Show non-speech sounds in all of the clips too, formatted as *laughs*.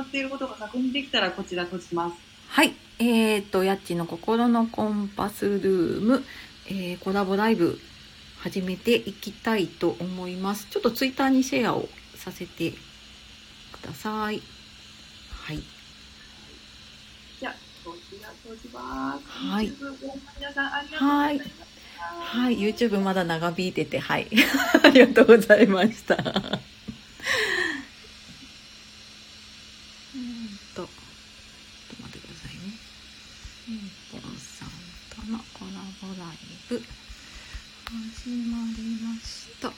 まっていることが確認できたらこちら閉じます。はい。えっ、と、やっちの心のコンパスルーム、えーコラボライブ始めていきたいと思います。ちょっとツイッターにシェアをさせてください。はい。じゃあ、こちら閉じます。はい皆さん、ありがとうございました。はい。YouTube まだ長引いてて、はい。*laughs* ありがとうございました。うんと、ちょっと待ってくださいね。ピンポンさんとのコラボライブ始まりました。で、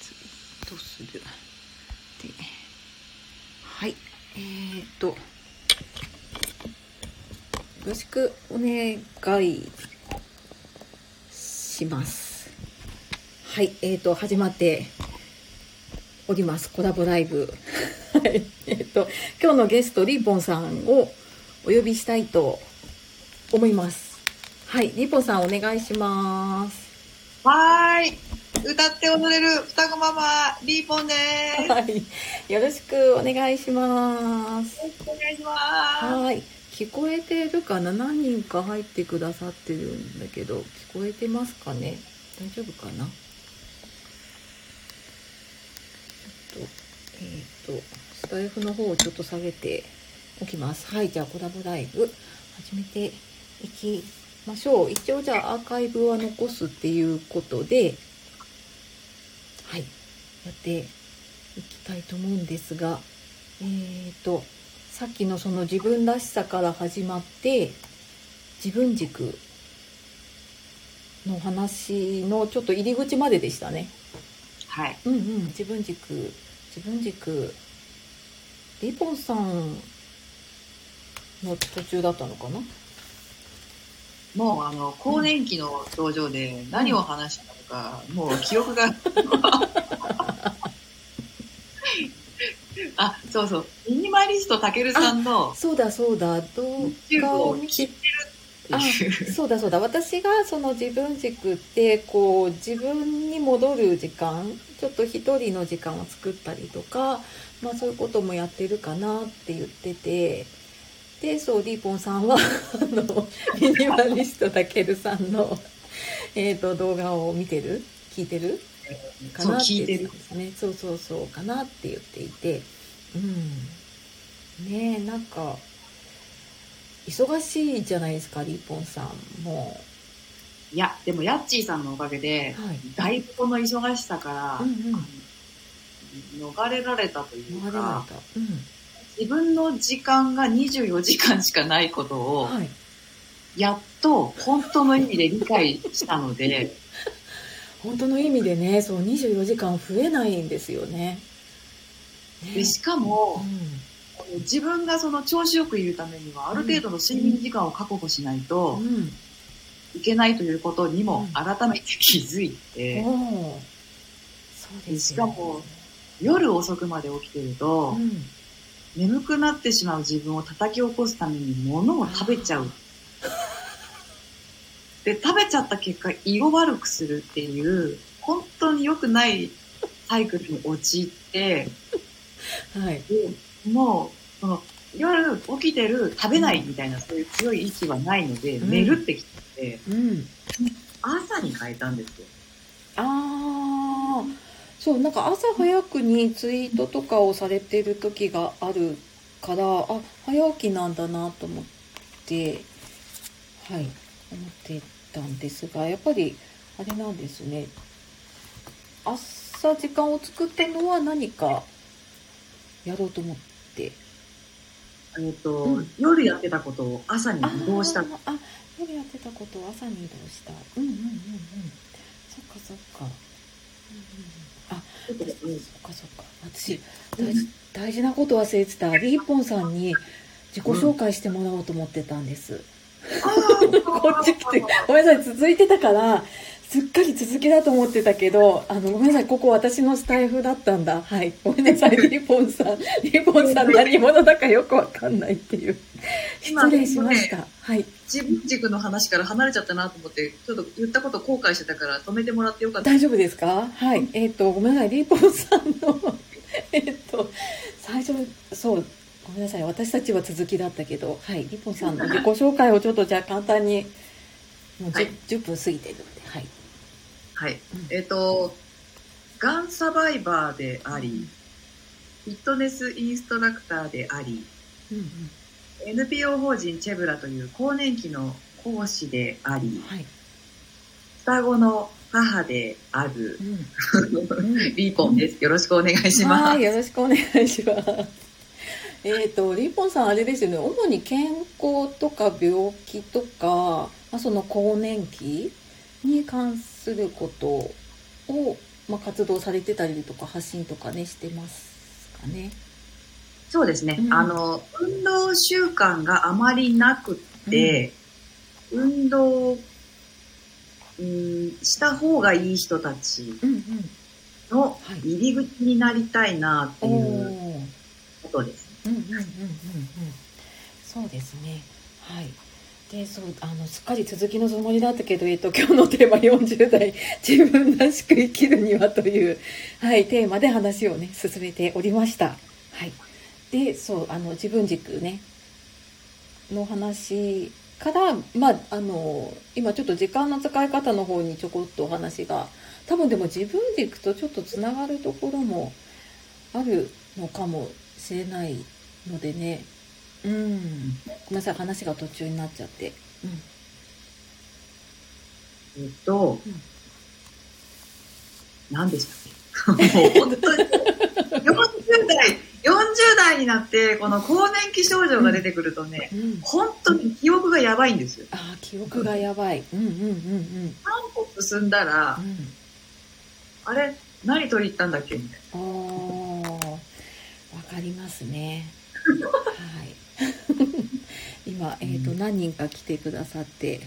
次どうするで、はい。えーと、よろしくお願いします。はい、えーと、始まっております。コラボライブ。はい、えーと、今日のゲスト、リーポンさんをお呼びしたいと思います。はい、リーポンさんお願いします。はーい。歌って踊れる双子ママ、リーポンです。はい、よろしくお願いします。お願いします。はい。聞こえてるかな？何人か入ってくださってるんだけど、聞こえてますかね？大丈夫かな？ちょっと、えっ、と、スタイフの方をちょっと下げておきます。はい。じゃあ、コラボライブ始めていきましょう。一応、じゃあ、アーカイブは残すっていうことで、はい。やっていきたいと思うんですが、えーと、さっきのその自分らしさから始まって自分軸の話のちょっと入り口まででしたね。はい。うんうん、自分軸、自分軸。リポンさんの途中だったのかな？もう、あの、更年期の登場で何を話したのか、もう記憶が。*laughs* あ、そうそう。ミニマリストたけるさんのそうだそうだ、動画をを見て聞いてるっていう。そうだそうだ私がその自分軸ってこう自分に戻る時間ちょっと一人の時間を作ったりとか、まあ、そういうこともやってるかなって言っててでそうリーポンさんはあのミニマリストたけるさんの、えー、と動画を見てる？聞いてる？かなって聞いてる言ってたんですねそうそうそうかなって言っていて。うん。ねえなんか忙しいじゃないですかリーポンさんも。いや、でも、ヤッチーさんのおかげで、はい。だいぶこの忙しさから、うんうん。逃れられたという回れらか、れた。うん自分の時間が24時間しかないことを、はい。やっと本当の意味で理解したので、*laughs* 本当の意味でねそう24時間増えないんですよね。ね。でしかもう、自分がその調子よくいるためには、ある程度の睡眠時間を確保しないとんうん。いけないということにもうん。改めて気づいて、おー。そうですよしかも夜遅くまで起きてると、うん眠くなってしまう自分を叩き起こすために物を食べちゃう。で、食べちゃった結果、胃を悪くするっていう、本当に良くないサイクルに陥って、はいでもう、その、夜起きてる、食べないみたいな、そういう強い意志はないので、うん寝るってきて、うん朝に変えたんですよ。ああそうなんか朝早くにツイートとかをされてる時があるからあ早起きなんだなと思ってはい思ってたんですがやっぱりあれなんですね。朝時間を作ってるのは何かやろうと思って。えっ、と、うん夜やってたことを朝に移動した。あ夜やってたことを朝に移動した。うんうんうんうん。そっかそっか、あそっかそっか。私大事大事なこと忘れてた。リーポンさんに自己紹介してもらおうと思ってたんです、*laughs* こっち来てごめんなさい。続いてたからすっかり続きだと思ってたけどあのごめんなさいここ私のスタイフだったんだ。はい。ごめんなさい *laughs* リーポンさん。リーポンさん何者だかよくわかんないっていう。*laughs* 失礼しました。はい。自分軸の話から離れちゃったなと思って、ちょっと言ったこと後悔してたから止めてもらってよかった。大丈夫ですか？はい。えっ、と、ごめんなさい。リーポンさんの *laughs* えっと最初そうごめんなさい私たちは続きだったけどはい。リポンさんの自己紹介をちょっとじゃあ簡単にもう 10,、はい。10分過ぎてるはい、えっ、と、がんサバイバーであり、フィットネスインストラクターであり、うん NPO 法人チェブラという更年期の講師でありうん、、はい、双子の母である。う、ん。*laughs* うん。リーポンです。よろしくお願いします。はい、よろしくお願いします。えっと、リンポンさんあれですよね、主に健康とか病気とか、まあ、その更年期に関することを、まあ、活動されてたりとか発信とかね、してますかね。そうですね。うんあの、運動習慣があまりなくって、運動、うん、した方がいい人たちうんうん。のはい入り口になりたいなっておいうーことです。うんうんうんうんうん。そうですね。はい。で、そう、あの、すっかり続きのつもりだったけど、えっと、今日のテーマ40代、*laughs* 自分らしく生きるにはという、はい、テーマで話をね、進めておりました。はい。で、そう、あの、自分軸ね、の話から、まあ、あの、今ちょっと時間の使い方の方にちょこっとお話が、多分でも自分軸とちょっとつながるところもあるのかもしれないのでね、うん、ごめんなさい、話が途中になっちゃって。うんえっと、うん何でしたっけ？もう本当に、40代、40代になって、この更年期症状が出てくるとね、うん、本当に記憶がやばいんですよ。ああ、記憶がやばい。うんうんうんうん。3歩進んだら、うんあれ何取り行ったんだっけ？みたいああ、わかりますね。*laughs* はい。*laughs* 今、えっ、と、うん何人か来てくださって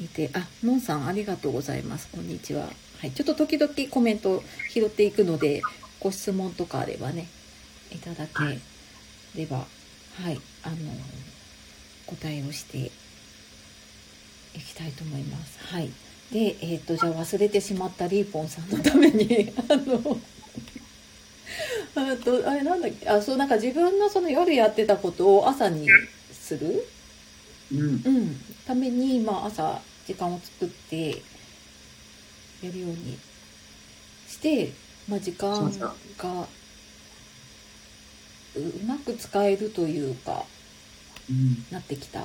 いて、あ、のんさんありがとうございます。こんにちは。はい。ちょっと時々コメント拾っていくので、ご質問とかあればね、いただければ、はい、あの、答えをしていきたいと思います。はい。で、えっ、と、じゃあ忘れてしまったリーポンさんのために、*laughs* あの、あと、あれなんだっけ、あ、そう、なんか自分のその夜やってたことを朝にする、な。うん。うん、ために、まあ朝時間を作ってやるようにして、まあ時間がううまく使えるというか、うんなってきた、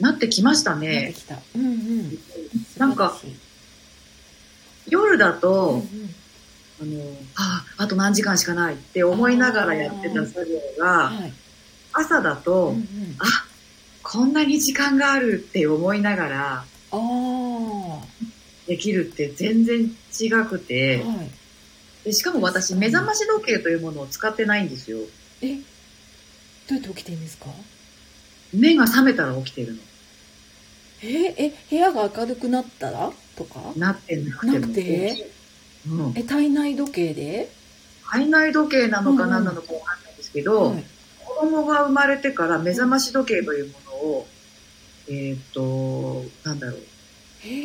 なってきましたね。うんうん。なんか夜だうんと、あの、ああ、あと何時間しかないって思いながらやってた作業うん、が、はい。朝だうんと、うん、あ、こんなに時間があるって思いながらできるって全然違くて、い。でしかも私、目覚まし時計というものを使ってないんですよ。え、どうやって起きてるんですか？目が覚めたら起きてるの。え、え、部屋が明るくなったら？とか？なってなくても。なくて？うん。え、体内時計で？体内時計なのかうんうん何なのかわかんないんですけど、はい子供が生まれてから目覚まし時計というものを、えっ、と、なんだろう。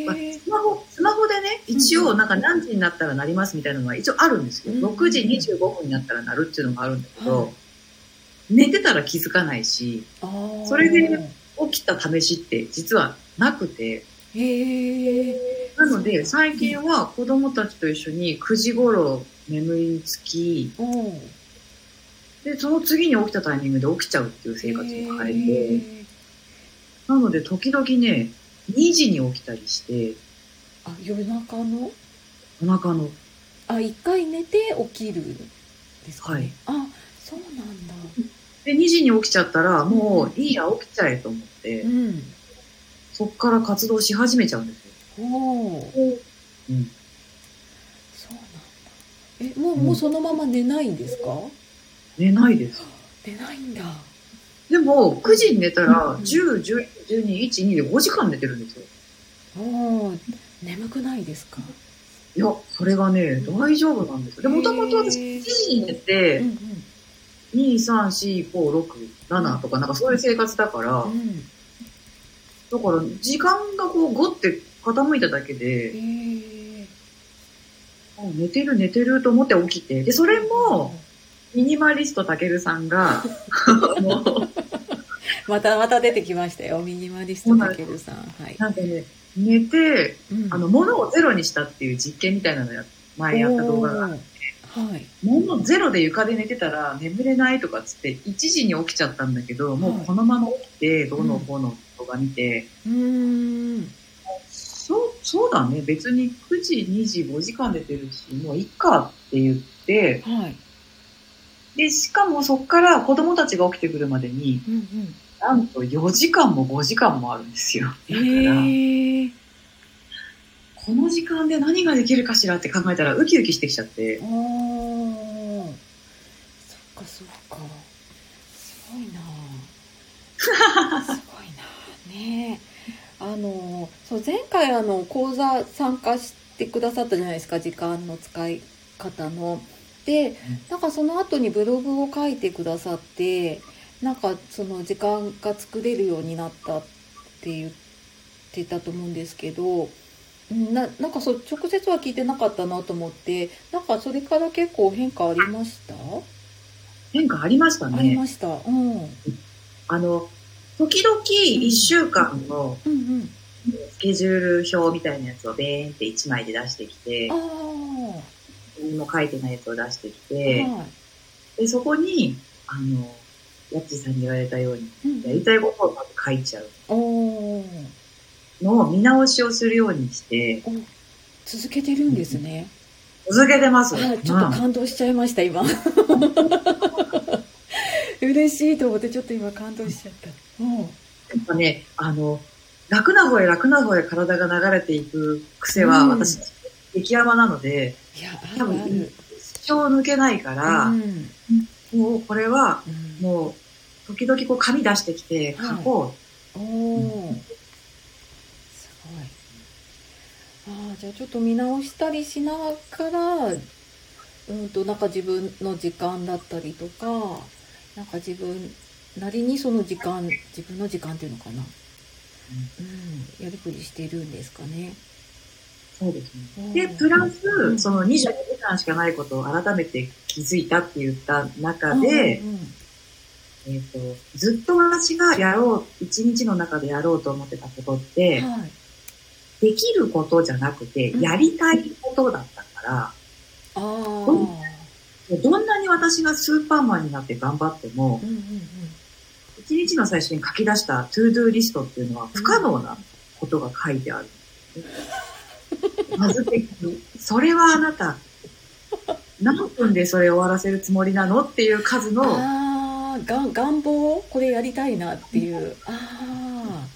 まあ。スマホ、スマホでね、一応なんか何時になったらなりますみたいなのは一応あるんですよ。うん6時25分になったらなるっていうのがあるんだけど、はい寝てたら気づかないし、それで起きた試しって実はなくて、へえ。なので最近は子供たちと一緒に9時頃眠りにつき、で、その次に起きたタイミングで起きちゃうっていう生活に変えて、なので時々ね、2時に起きたりして、あ、夜中の？お腹の、あ、一回寝て起きるんですかね？はいあ、そうなんだ。で、2時に起きちゃったら、もういいや、起きちゃえと思って、うん。そっから活動し始めちゃうんですよ。おーうん。そうなんだ。え、もう、もうそのまま寝ないんですか？寝ないです。寝ないんだ。でも、9時に寝たら、うん10、11、12、1、2で5時間寝てるんですよ。おー眠くないですか？いや、それがね、大丈夫なんですよ。で、もともと私、へー7時に寝て、うん2、3、4、5、6、7とか、なんかそういう生活だから、うん。うん。だから、時間がこう、ゴって傾いただけへで、え。もう寝てる寝てると思って起きて、で、それも、ミニマリストたけるさんが、*laughs* またまた出てきましたよ。ミニマリストたけるさん。はい。なんかね、寝て、うんあの、物をゼロにしたっていう実験みたいなのや、前やった動画があって、はい。物ゼロで床で寝てたら眠れないとかっつって、1時に起きちゃったんだけど、もうこのまま起きて、どうのこうの動画見て、うーん。そう、そうだね。別に9時、2時、5時間出てるし、もういっかって言って、はい。で、しかもそっから子供たちが起きてくるまでに、うんうん。なんと4時間も5時間もあるんですよ。だから。この時間で何ができるかしらって考えたらウキウキしてきちゃって、おー。そっかそっか。すごいな *laughs* すごいなねえ。あの、そう、前回あの、講座参加してくださったじゃないですか、時間の使い方の。で、なんかその後にブログを書いてくださって、なんかその時間が作れるようになったって言ってたと思うんですけど、うんななんかそう直接は聞いてなかったなと思って、なんかそれから結構変化ありました、変化ありましたありね。ました。うん。うんあの、時々1週間のうん。スケジュール表みたいなやつをベーンって1枚で出してきて。何も書いてないやつを出してきはて、い。で、そこに、あの、ヤッチーさんに言われたように、うんやりたいことをまず書いちゃうのを見直しをするようにして、お続けてるんですね。続けてます。あちょっとうん感動しちゃいました、今。*laughs* 嬉しいと思って、ちょっと今感動しちゃった。うん。やっぱね、あの、楽な方へ楽な方へ体が流れていく癖は、うん私、激山なので、いや、あ多分。一生抜けないから、うん。もうこれは、うんもう、時々こう紙出してきて書こおお、すごい。ああ、じゃあちょっと見直したりしながら、うんと、なんか自分の時間だったりとか、なんか自分なりにその時間、自分の時間っていうのかな。うん、やりくりしているんですかね。う。そうですね。うんで、プラうス、んその22時間しかないことを改めて気づいたって言った中うんで、うんうんえっ、と、ずっと私がやろう、一日の中でやろうと思ってたことって、はい。できることじゃなくて、うんやりたいことだったから、ああ。うんどんなに私がスーパーマンになって頑張ってもう、んうんうん。一日の最初に書き出した to do リストっていうのは不可能なことが書いてある。物理的に。それはあなた、何分でそれを終わらせるつもりなのっていう数の、ああ、が願望これやりたいなっていう。ああ。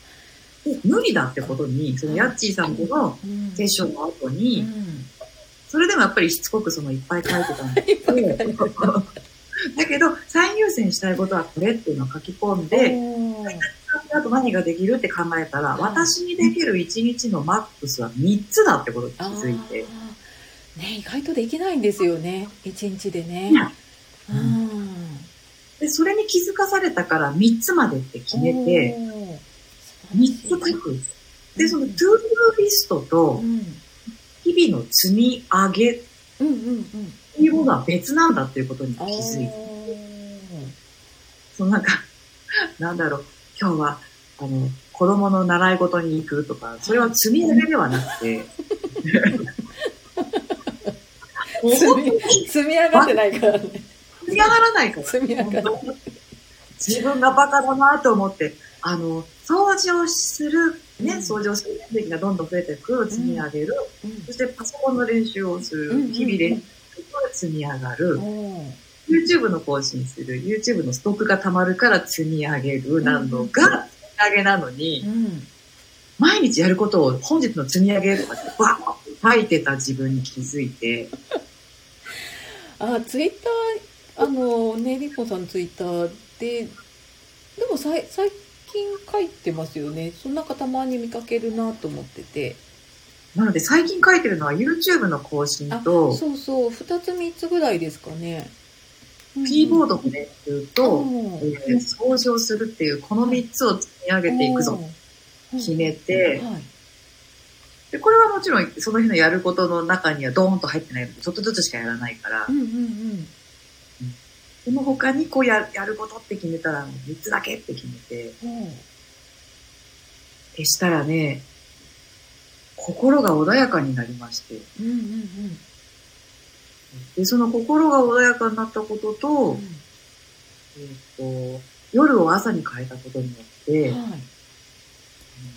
無理だってことに、そのヤッチーさんとのうんセッションの後うに、んそれでもやっぱりしつこくそのいっぱい書いてたんだけいっぱい書いてど、だけど最優先したいことはこれっていうのを書き込んで、あと何ができるって考えたら、私にできる1日のマックスは3つだってことに気づいて。ね、意外とできないんですよね。一日でね。ううん。で、それに気づかされたから3つまでって決めて、おー、3つ書く。で、その to do リストとうん。日々の積み上げっ。ていうものは別なんだっていうことに気あづいて。ーそのなんか、*laughs* なんだろう、今日は、あの、子供の習い事に行くとか、それは積み上げではなくて、積み上がってないからね。積み上がらないから。積み上がら自分がバカだなと思って、あの、掃除をする、ね、うん。掃除をする時がどんどん増えていく、積み上げる、うん。そしてパソコンの練習をする、日々練習すると積み上がる、YouTube の更新する、YouTube のストックが溜まるから積み上げるなのが積み上げなのに、うん。毎日やることを本日の積み上げとかってバーッ書いてた自分に気づいて、*laughs* あ、ツイッター、あの、ね、リコさんツイッターで、でもさい最近書いてますよね。そんなんかたまに見かけるなと思ってて。なので最近書いてるのは YouTube の更新あ、と、そうそう、二つ三つぐらいですかね。キーボードドの練習と、えー掃除をするっていう、この3つを積み上げていくぞ、決めて、はい。で、これはもちろんその日のやることの中にはドーンと入ってないので、ちょっとずつしかやらないから、うんうんうん。その他にこうややることって決めたら、3つだけって決めて、ほでしたらね、心が穏やかになりまして、う。うんうんで、その心が穏やかになったことと、うん。えっ、と、夜を朝に変えたことによって、はい。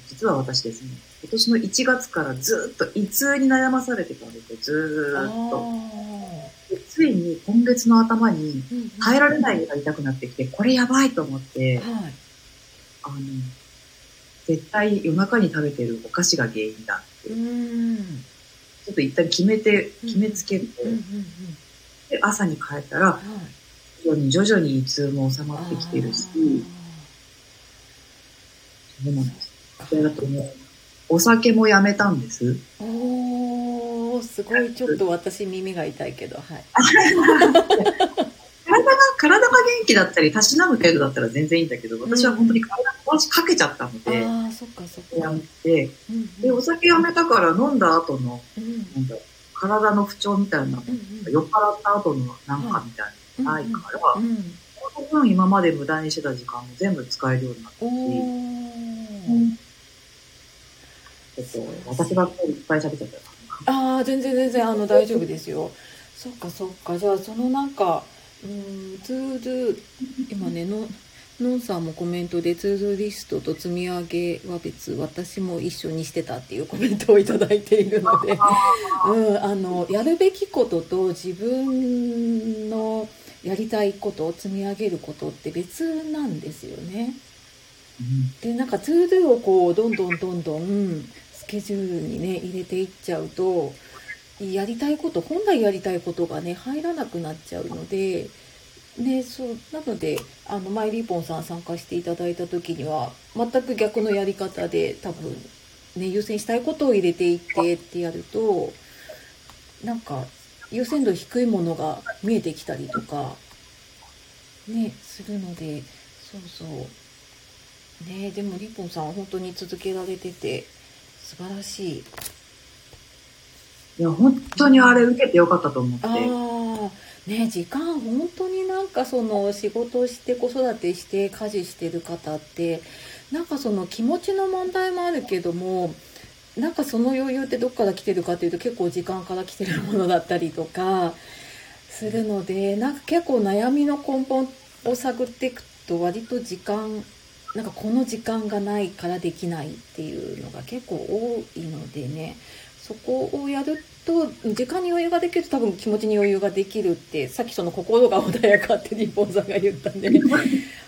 実は私ですね、今年の1月からずっと胃痛に悩まされてたんですよ、ずあーっと。ついに今月の頭に耐えられないぐらい痛くなってきて、これやばいと思って、はい。あの、絶対夜中に食べてるお菓子が原因だって、うちん。ょっと一旦決めて、決めつけて、うんうんうん。で朝に変えたら、はい。徐々に徐々に胃痛も収まってきてるし、そうなんです。であとね、お酒もやめたんです。おー、すごい、ちょっと私耳が痛いけど、はい。体が、体が元気だったり、たしなむ程度だったら全然いいんだけど、私は本当に体にかけちゃったので、ああ、そっかそっか。やめて、うんうん。で、お酒やめたから飲んだ後の、うんなんだ体の不調みたいなの、うんうん。酔っ払った後のなんかみたいなのないから、うんその分今まで無駄にしてた時間も全部使えるようになったし、ちょっと私がいっぱい喋っちゃったああ、全然全然、あの、大丈夫ですよ。そっかそっか。じゃあ、そのなんか、うーん、ツードゥ、今ね、の、のんさんもコメントで、ツードゥリストと積み上げは別、私も一緒にしてたっていうコメントをいただいているので、うん、あの、やるべきことと自分のやりたいこと、積み上げることって別なんですよね。でなんか ToDo をこうどんどんどんどんスケジュールにね入れていっちゃうとやりたいこと本来やりたいことがね入らなくなっちゃうので。ね、そうなのであのマイリーポンさん参加していただいた時には全く逆のやり方で多分、ね、優先したいことを入れていってってやるとなんか優先度低いものが見えてきたりとかねするのでそうそうねでもリポンさんは本当に続けられてて素晴らしいいや、本当にあれ受けてよかったと思って。ね時間本当になんかその仕事して子育てして家事してる方ってなんかその気持ちの問題もあるけどもなんかその余裕ってどっから来てるかっていうと結構時間から来てるものだったりとかするのでなんか結構悩みの根本を探っていくと割と時間なんかこの時間がないからできないっていうのが結構多いのでねそこをやると時間に余裕ができると多分気持ちに余裕ができるってさっきその心が穏やかってリンポンさんが言ったんで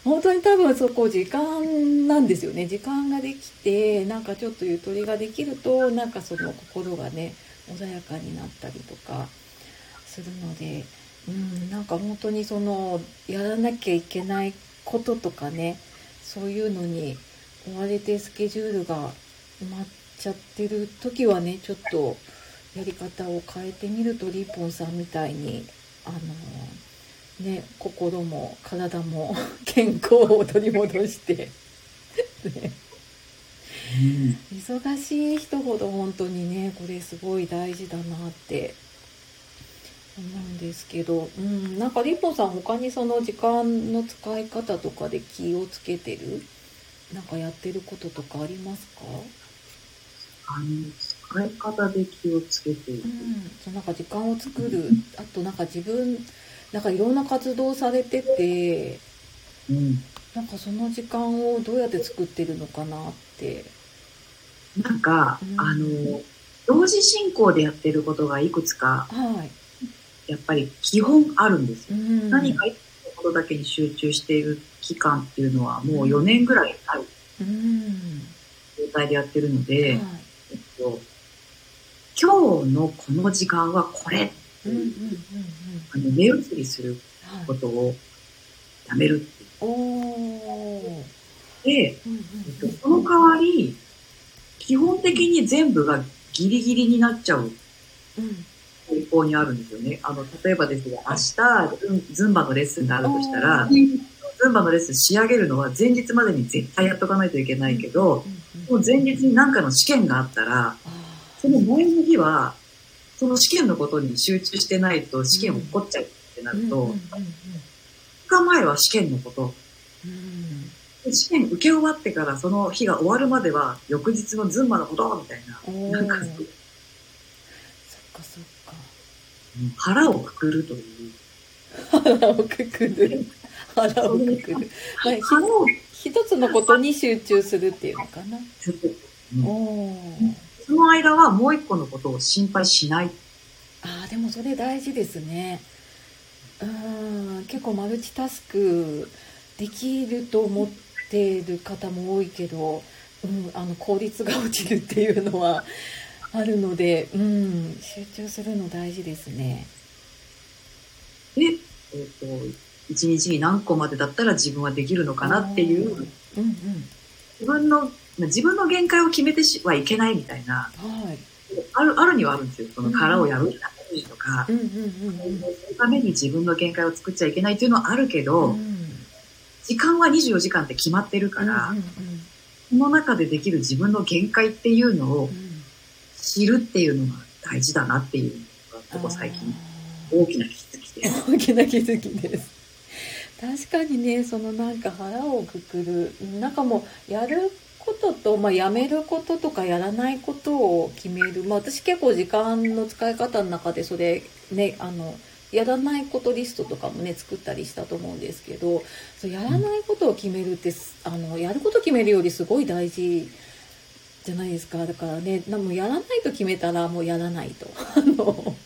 本当に多分そこ時間なんですよね。時間ができてなんかちょっとゆとりができるとなんかその心がね穏やかになったりとかするのでうんなんか本当にそのやらなきゃいけないこととかねそういうのに追われてスケジュールが埋まっちゃってる時はねちょっとやり方を変えてみるとリーポンさんみたいにあのね心も体も。健康を取り戻して、ね、うん。*laughs* 忙しい人ほど本当にねこれすごい大事だなって思うんですけど、うん、なんかリーポンさん他にその時間の使い方とかで気をつけてる？なんかやってることとかありますか？使い方で気をつけている。う。ん、そうなんか時間を作る。あとなんか自分なんかいろんな活動されててうん。なんかその時間をどうやって作ってるのかなって。なんか、うん。あの、同時進行でやってることがいくつか、はい、やっぱり基本あるんですよ。うん、何か一個のことだけに集中している期間っていうのはもう4年ぐらいあるうん。状態でやってるので、はい。えっと、今日のこの時間はこれ、あの目移りするはいことをやめるっておー。言って、うんえっと、その代わり、基本的に全部がギリギリになっちゃううんうん方向にあるんですよね。あの、例えばですが、明日、ズンバのレッスンがあるとしたら、ズンバのレッスン仕上げるのは前日までに絶対やっとかないといけないけど、もう前日に何かの試験があったら、あその前の日は、その試験のことに集中してないと試験起こっちゃうってなると、うんうんうん2日前は試験のこと、試験受け終わってからその日が終わるまでは翌日のズンマのことみたいな、なんかそっかそっか。腹をくくるという。腹をくくる。腹をくくる。まあ、ひ腹を一つのことに集中するっていうのかな。うんその間はもう一個のことを心配しない。ああ、でもそれ大事ですね。うん、結構マルチタスクできると思っている方も多いけど、うん、あの効率が落ちるっていうのはあるので、うん、集中するの大事ですね。で、えっ、と、一日に何個までだったら自分はできるのかなっていう、うんうん。自分の、自分の限界を決めてはいけないみたいな、はい。ある、あるにはあるんですよ。その殻を破るためにとか、うんうんうんそのために自分の限界を作っちゃいけないっていうのはあるけど、うん。うん時間は24時間って決まってるから、うんうんその中でできる自分の限界っていうのをうん知るっていうのが大事だなっていうのが、ここ最近大きな気づきで。す。大きな気づきです。確かにねそのなんか腹をくくるなんかもうやることと、まあ、やめることとかやらないことを決める、まあ、私結構時間の使い方の中でそれねあのやらないことリストとかもね作ったりしたと思うんですけどそうやらないことを決めるってあのやること決めるよりすごい大事じゃないですか。だからねなもうやらないと決めたらもうやらないと。*laughs* あの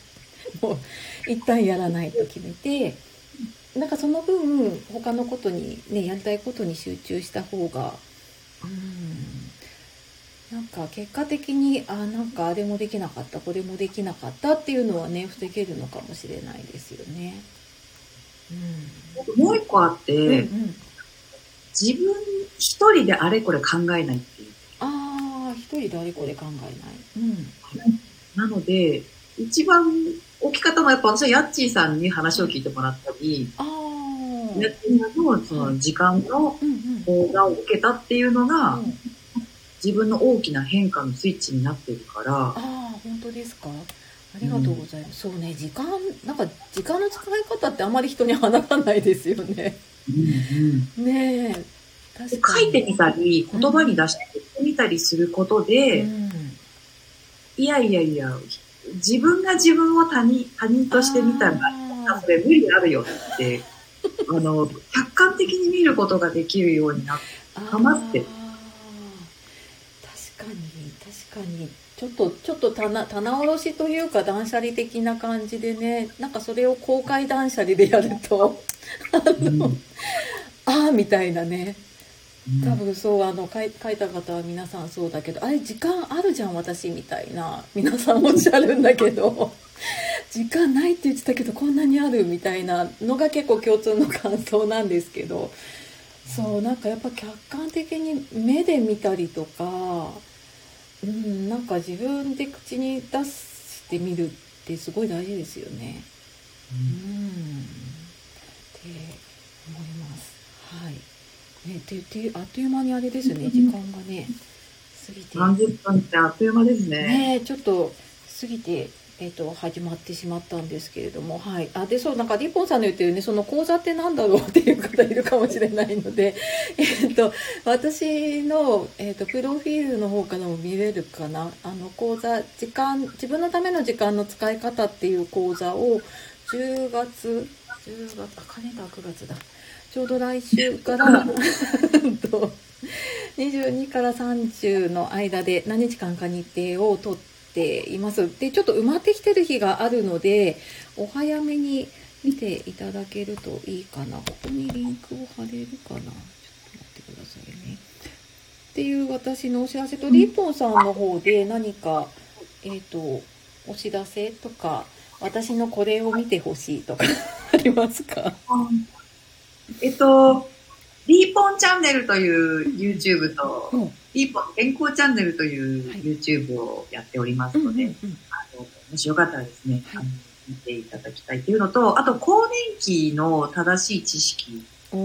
もう一旦やらないと決めて。なんかその分他のことにねやりたいことに集中した方がうん。なんか結果的にあなんかあれもできなかったこれもできなかったっていうのはね防げるのかもしれないですよね。もう一個あって、うん、うんうん。自分一人であれこれ考えないっていう。一人これ考えない。うん。なので、一番大きかったのはやっぱ私はヤッチーさんに話を聞いてもらったり、ああヤッチーさんのその時間のうん。うん講座を受けたっていうのが、うん。自分の大きな変化のスイッチになってるから、ああ本当ですか？ありがとうございます、そうね時間なんか時間の使い方ってあまり人に話さないですよね。ねえ確かに書いてみたり、言葉に出してみたりすることで、うん。いやいやいや、自分が自分を他人他人として見たら、あそれ無理あるよって、*laughs* あの、客観的に見ることができるようになって、ーハマって確かに確かに。ちょっとちょっと棚棚卸しというか断捨離的な感じでねなんかそれを公開断捨離でやるとうん。ああみたいなね。うん多分そうあの書い書いた方は皆さんそうだけどあれ時間あるじゃん私みたいな皆さんおっしゃるんだけど *laughs* 時間ないって言ってたけどこんなにあるみたいなのが結構共通の感想なんですけどそうなんかやっぱ客観的に目で見たりとか、うん、なんか自分で口に出してみるってすごい大事ですよね。うんって思います。はい。ね、で、で、あっという間にあれですね、時間がね、過ぎて。30分ってあっという間ですね。ねちょっと過ぎて、えっと始まってしまったんですけれども、はい、あでそうなんかリポンさんの言ってるねその講座ってなんだろうっていう方いるかもしれないので、*laughs* えっと私の、えっとプロフィールの方からも見れるかなあの講座時間自分のための時間の使い方っていう講座を10月10月あカレンダー9月だちょうど来週から *laughs* 22から30の間で何日間か日程を取っています。で、ちょっと埋まってきてる日があるので、お早めに見ていただけるといいかな。ここにリンクを貼れるかな。ちょっと待ってくださいね。っていう私のお知らせと、リッポンさんの方で何か、えっ、と、お知らせとか、私のこれを見てほしいとか *laughs* ありますか？えっと、リーポンチャンネルという YouTube と、うん。リーポン健康チャンネルというはい。YouTube をやっておりますので、うんうんうん。あのもしよかったらですね、はい。あの見ていただきたいっていうのと、あと、更年期の正しい知識と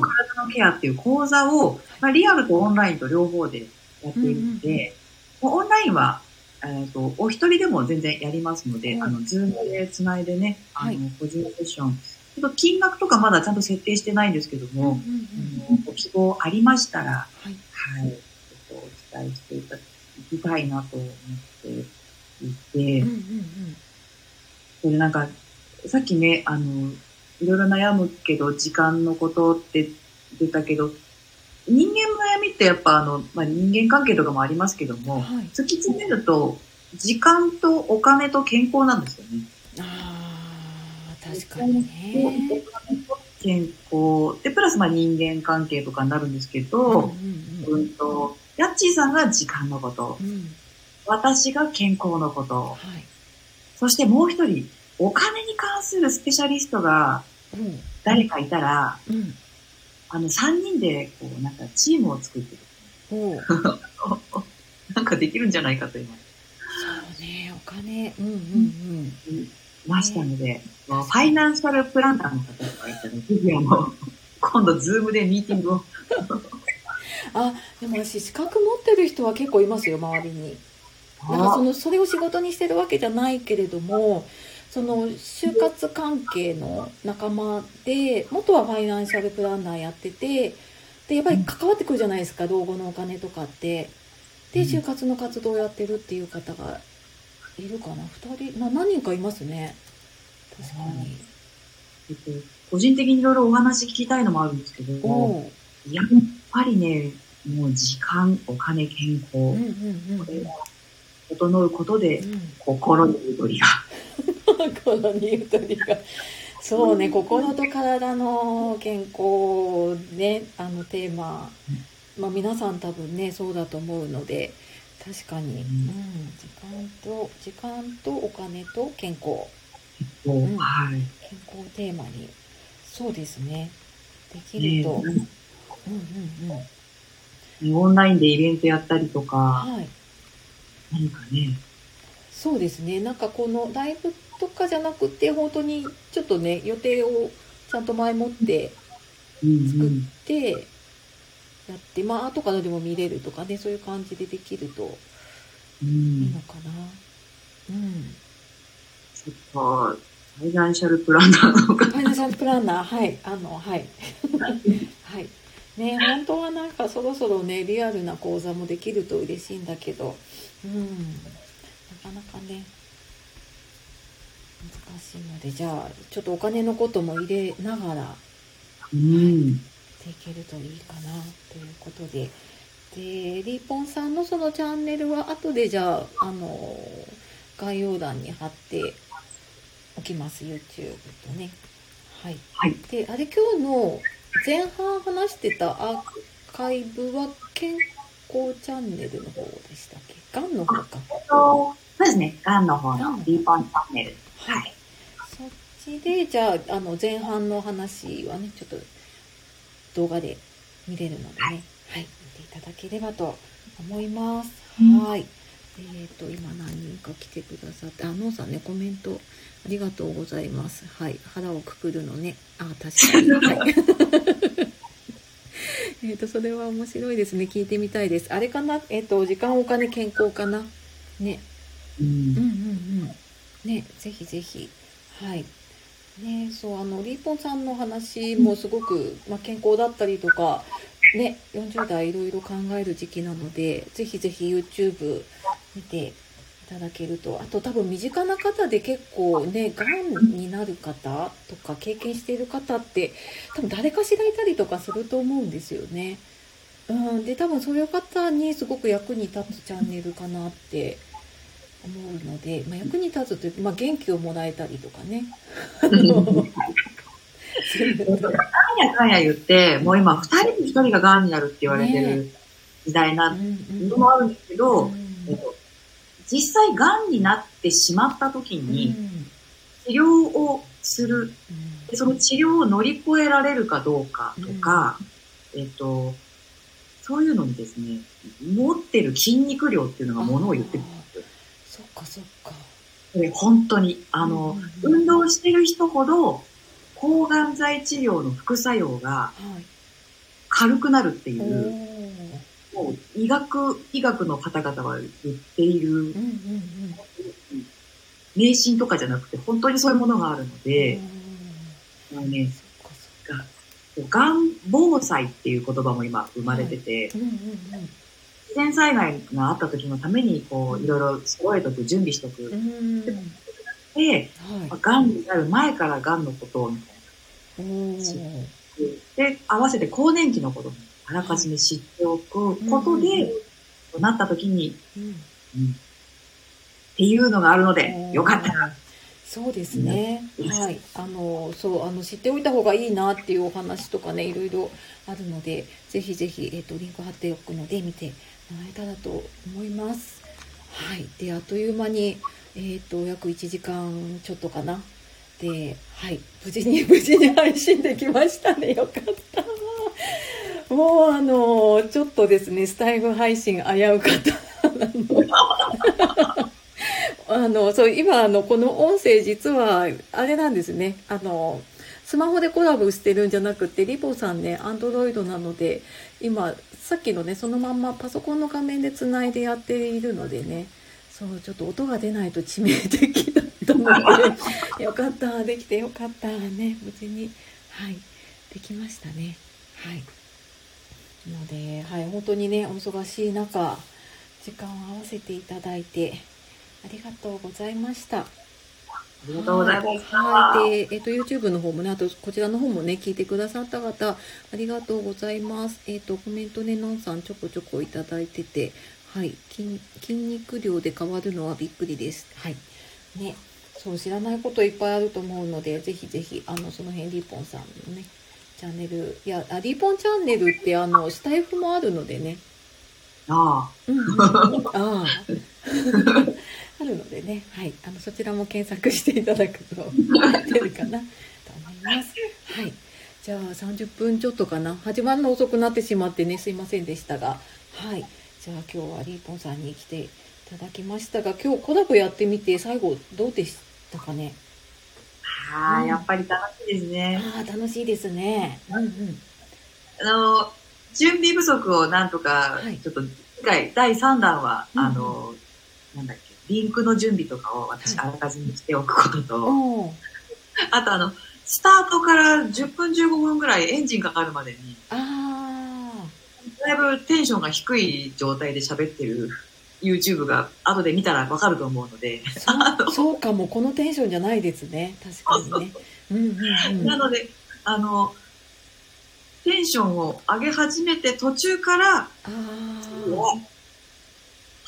体のケアっていう講座を、まあ、リアルとオンラインと両方でやっているので、もうオンラインはえっ、と、お一人でも全然やりますので、うんあの、ズームでつないでね、あの、はい。個人セッション、ちょっと金額とかまだちゃんと設定してないんですけども、ご希望ありましたら、はい。はい、ちょっとお伝えしていただきたいなと思っていて、それなんか、さっきね、あの、いろいろ悩むけど、時間のことって出たけど、人間の悩みってやっぱあの、まあ、人間関係とかもありますけどうん。も、はい。突き詰めると、時間とお金と健康なんですよね。確かにね。健康。で、プラスまあ人間関係とかになるんですけうんど、うんうんと、ヤッチーさんが時間のことう、ん。私が健康のこと、はい。そしてもう一人、お金に関するスペシャリストがうん。誰かいたら、うん。あの、三人で、こう、なんか、チームを作ってる。*laughs* なんかできるんじゃないかと今、そうね、お金。うんうんいましたので、ファイナンシャルプランナーの方とかいたら、ぜひあの、*laughs* 今度、ズームでミーティングを。あ、でも私、資格持ってる人は結構いますよ、周りに。なんかその、それを仕事にしてるわけじゃないけれども、その、就活関係の仲間で、元はファイナンシャルプランナーやってて、で、やっぱり関わってくるじゃないですか、老後のお金とかって。で、うん就活の活動をやってるっていう方がいるかな？二人、な何人かいますね。確かに。えっと、個人的にいろいろお話聞きたいのもあるんですけど。やっぱりね、もう時間、お金、健康、うんうんうんうん。これが整うことで、うん心にゆとりが。*laughs* 心にゆとりが。そうね、*laughs* 心と体の健康ね、あのテーマ、まあ皆さん多分ね、そうだと思うので、確かに、うん、時間と、時間とお金と健康、こううん。はい。健康をテーマに、そうですね、できねると、うんうんうん。オンラインでイベントやったりとか、はい。何かね、そうですね。なんかこのライブとかじゃなくて、本当にちょっとね、予定をちゃんと前もってうん作っうん、て、やって、まあ、後からでも見れるとかね、そういう感じでできるとういいんのかな。うん。ちょっと、ファイナンシャルプランナーの方ファイナンシャルプランナー、はい、あの、はい。*laughs* はい。ね、本当はなんかそろそろね、リアルな講座もできると嬉しいんだけど、うん。なかなかね、難しいので、じゃあ、ちょっとお金のことも入れながら、うん。できるといいかなということで。で、リーポンさんのそのチャンネルは後でじゃあ、あの、概要欄に貼っておきます。YouTube とね。はい。はい。で、あれ今日の前半話してたアーカイブは健康チャンネルの方でしたっけ？がんの方か。そうですね、ガンの方の B ポンチャンネル。はい。そっちで、じゃあ、あの、前半の話はね、ちょっと動画で見れるのでね、はい、見ていただければと思います。うんはい。えっ、と、今何人か来てくださって、あ、のんさんね、コメントありがとうございます。はい。腹をくくるのね。あ、確かに。*laughs* はい。*laughs* えっと、それは面白いですね。聞いてみたいです。あれかな？えっ、と、時間、お金、健康かな？ね。うんうんうんうん。ね、ぜひぜひ。はい。ね、そう、あの、リーポンさんの話もすごく、まあ、健康だったりとか、ね、40代いろいろ考える時期なので、ぜひぜひ YouTube 見ていただけると、あと多分身近な方で結構ね、がんになる方とか経験している方って、多分誰かしらいたりとかすると思うんですよね。うん、で、多分そういう方にすごく役に立つチャンネルかなって思うので、まあ、役に立つというまあ、元気をもらえたりとかね。かんやかんや言って、もう今、二人に一人が癌になるって言われてる時代なうんのもあるんですけど、実際癌になってしまった時うん。に治療をする、でその治療を乗り越えられるかどうかとか、えっと、そういうのにですね、持ってる筋肉量っていうのがものを言ってる。そっかそっか。これ本当に、あの、うん運動してる人ほど、抗がん剤治療の副作用がはい。軽くなるっていおう、ーもう医学、医学の方々は言っているうんうんうん。迷信とかじゃなくて、本当にそういうものがあるので、あのね、そっかそっか。がん防災っていう言葉も今生まれてて、うんうん自然災害があった時のために、こう、いろいろ揃えとく、準備しとく。で、はがんになる前からがんのことを、みたいな。で、合わせて更年期のこともあらかじめ知っておくことで、なった時に、っていうのがあるので、よかったら。そうですね。うんはい。あの、そう、あの、知っておいた方がいいなっていうお話とかね、いろいろあるので、ぜひぜひ、えっ、と、リンク貼っておくので、見てもらえたらと思います。はい。で、あっという間に、えっ、と、約1時間ちょっとかな。で、はい。無事に、*laughs* 無事に配信できましたね。よかった。もう、あの、ちょっとですね、スタイフ配信危うかった。あ *laughs* のあの、そう、今、あの、この音声実は、あれなんですね。あの、スマホでコラボしてるんじゃなくて、リボさんね、アンドロイドなので、今、さっきのね、そのまんまパソコンの画面で繋いでやっているのでね、そう、ちょっと音が出ないと致命的だったので、*laughs* よかった、できてよかった、ね、無事に、はい、できましたね。はい。ので、はい、本当にね、お忙しい中、時間を合わせていただいて、ありがとうございました。ありがとうございます。はい。で、えっ、と、YouTube の方もね、あと、こちらの方もね、聞いてくださった方、ありがとうございます。えっ、と、コメントね、のんさんちょこちょこいただいてて、はい。筋筋肉量で変わるのはびっくりです。はい。ね。そう、知らないこといっぱいあると思うので、ぜひぜひ、あの、その辺、リーポンさんのね、チャンネル、いや、あリーポンチャンネルって、あの、スタイフもあるのでね、あうんうんうん、ああ。*laughs* あるのでね、はい、あのそちらも検索していただくと出るかな。と思います。はい、じゃあ30分ちょっとかな、始まるの遅くなってしまってね、すいませんでしたが、はい、じゃあ今日はリーポンさんに来ていただきましたが、今日コラボやってみて最後どうでしたかね？あ、ああ、やっぱり楽しいですね。ああ、楽しいですね。うんうん。あの、準備不足をなんとかはい、ちょっと、次回、第3弾は、うん。あの、なんだっけ、リンクの準備とかを私、はい。あらかじめしておくことと、あとあの、スタートから10分15分ぐらいエンジンかかるまでに、あだいぶテンションが低い状態で喋ってる YouTube が後で見たらわかると思うので、あ、そう *laughs* そうかも、このテンションじゃないですね。確かにね。なので、あの、テンションを上げ始めて途中から。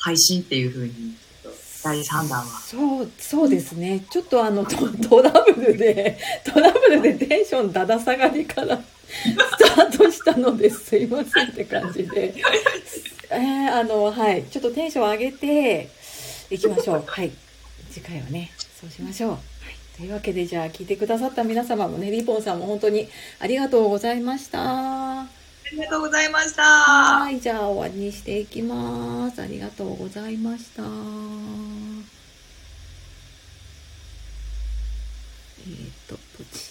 配信っていう風に、第3弾は。そう、そうですね。ちょっとあの、トトラブルで、トラブルでテンションだだ下がりからスタートしたのですすいませんって感じで。えー、あの、はい。ちょっとテンション上げていきましょう。はい。次回はね、そうしましょう。というわけで、じゃあ聞いてくださった皆様もね、リボンさんも本当にありがとうございました。ありがとうございました。はい、じゃあ終わりにしていきます。ありがとうございました。えーっと、ポチ。